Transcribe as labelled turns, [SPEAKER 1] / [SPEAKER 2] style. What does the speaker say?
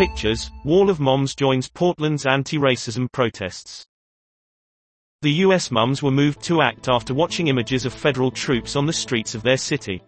[SPEAKER 1] Pictures, Wall of Moms joins Portland's anti-racism protests. The U.S. mums were moved to act after watching images of federal troops on the streets of their city.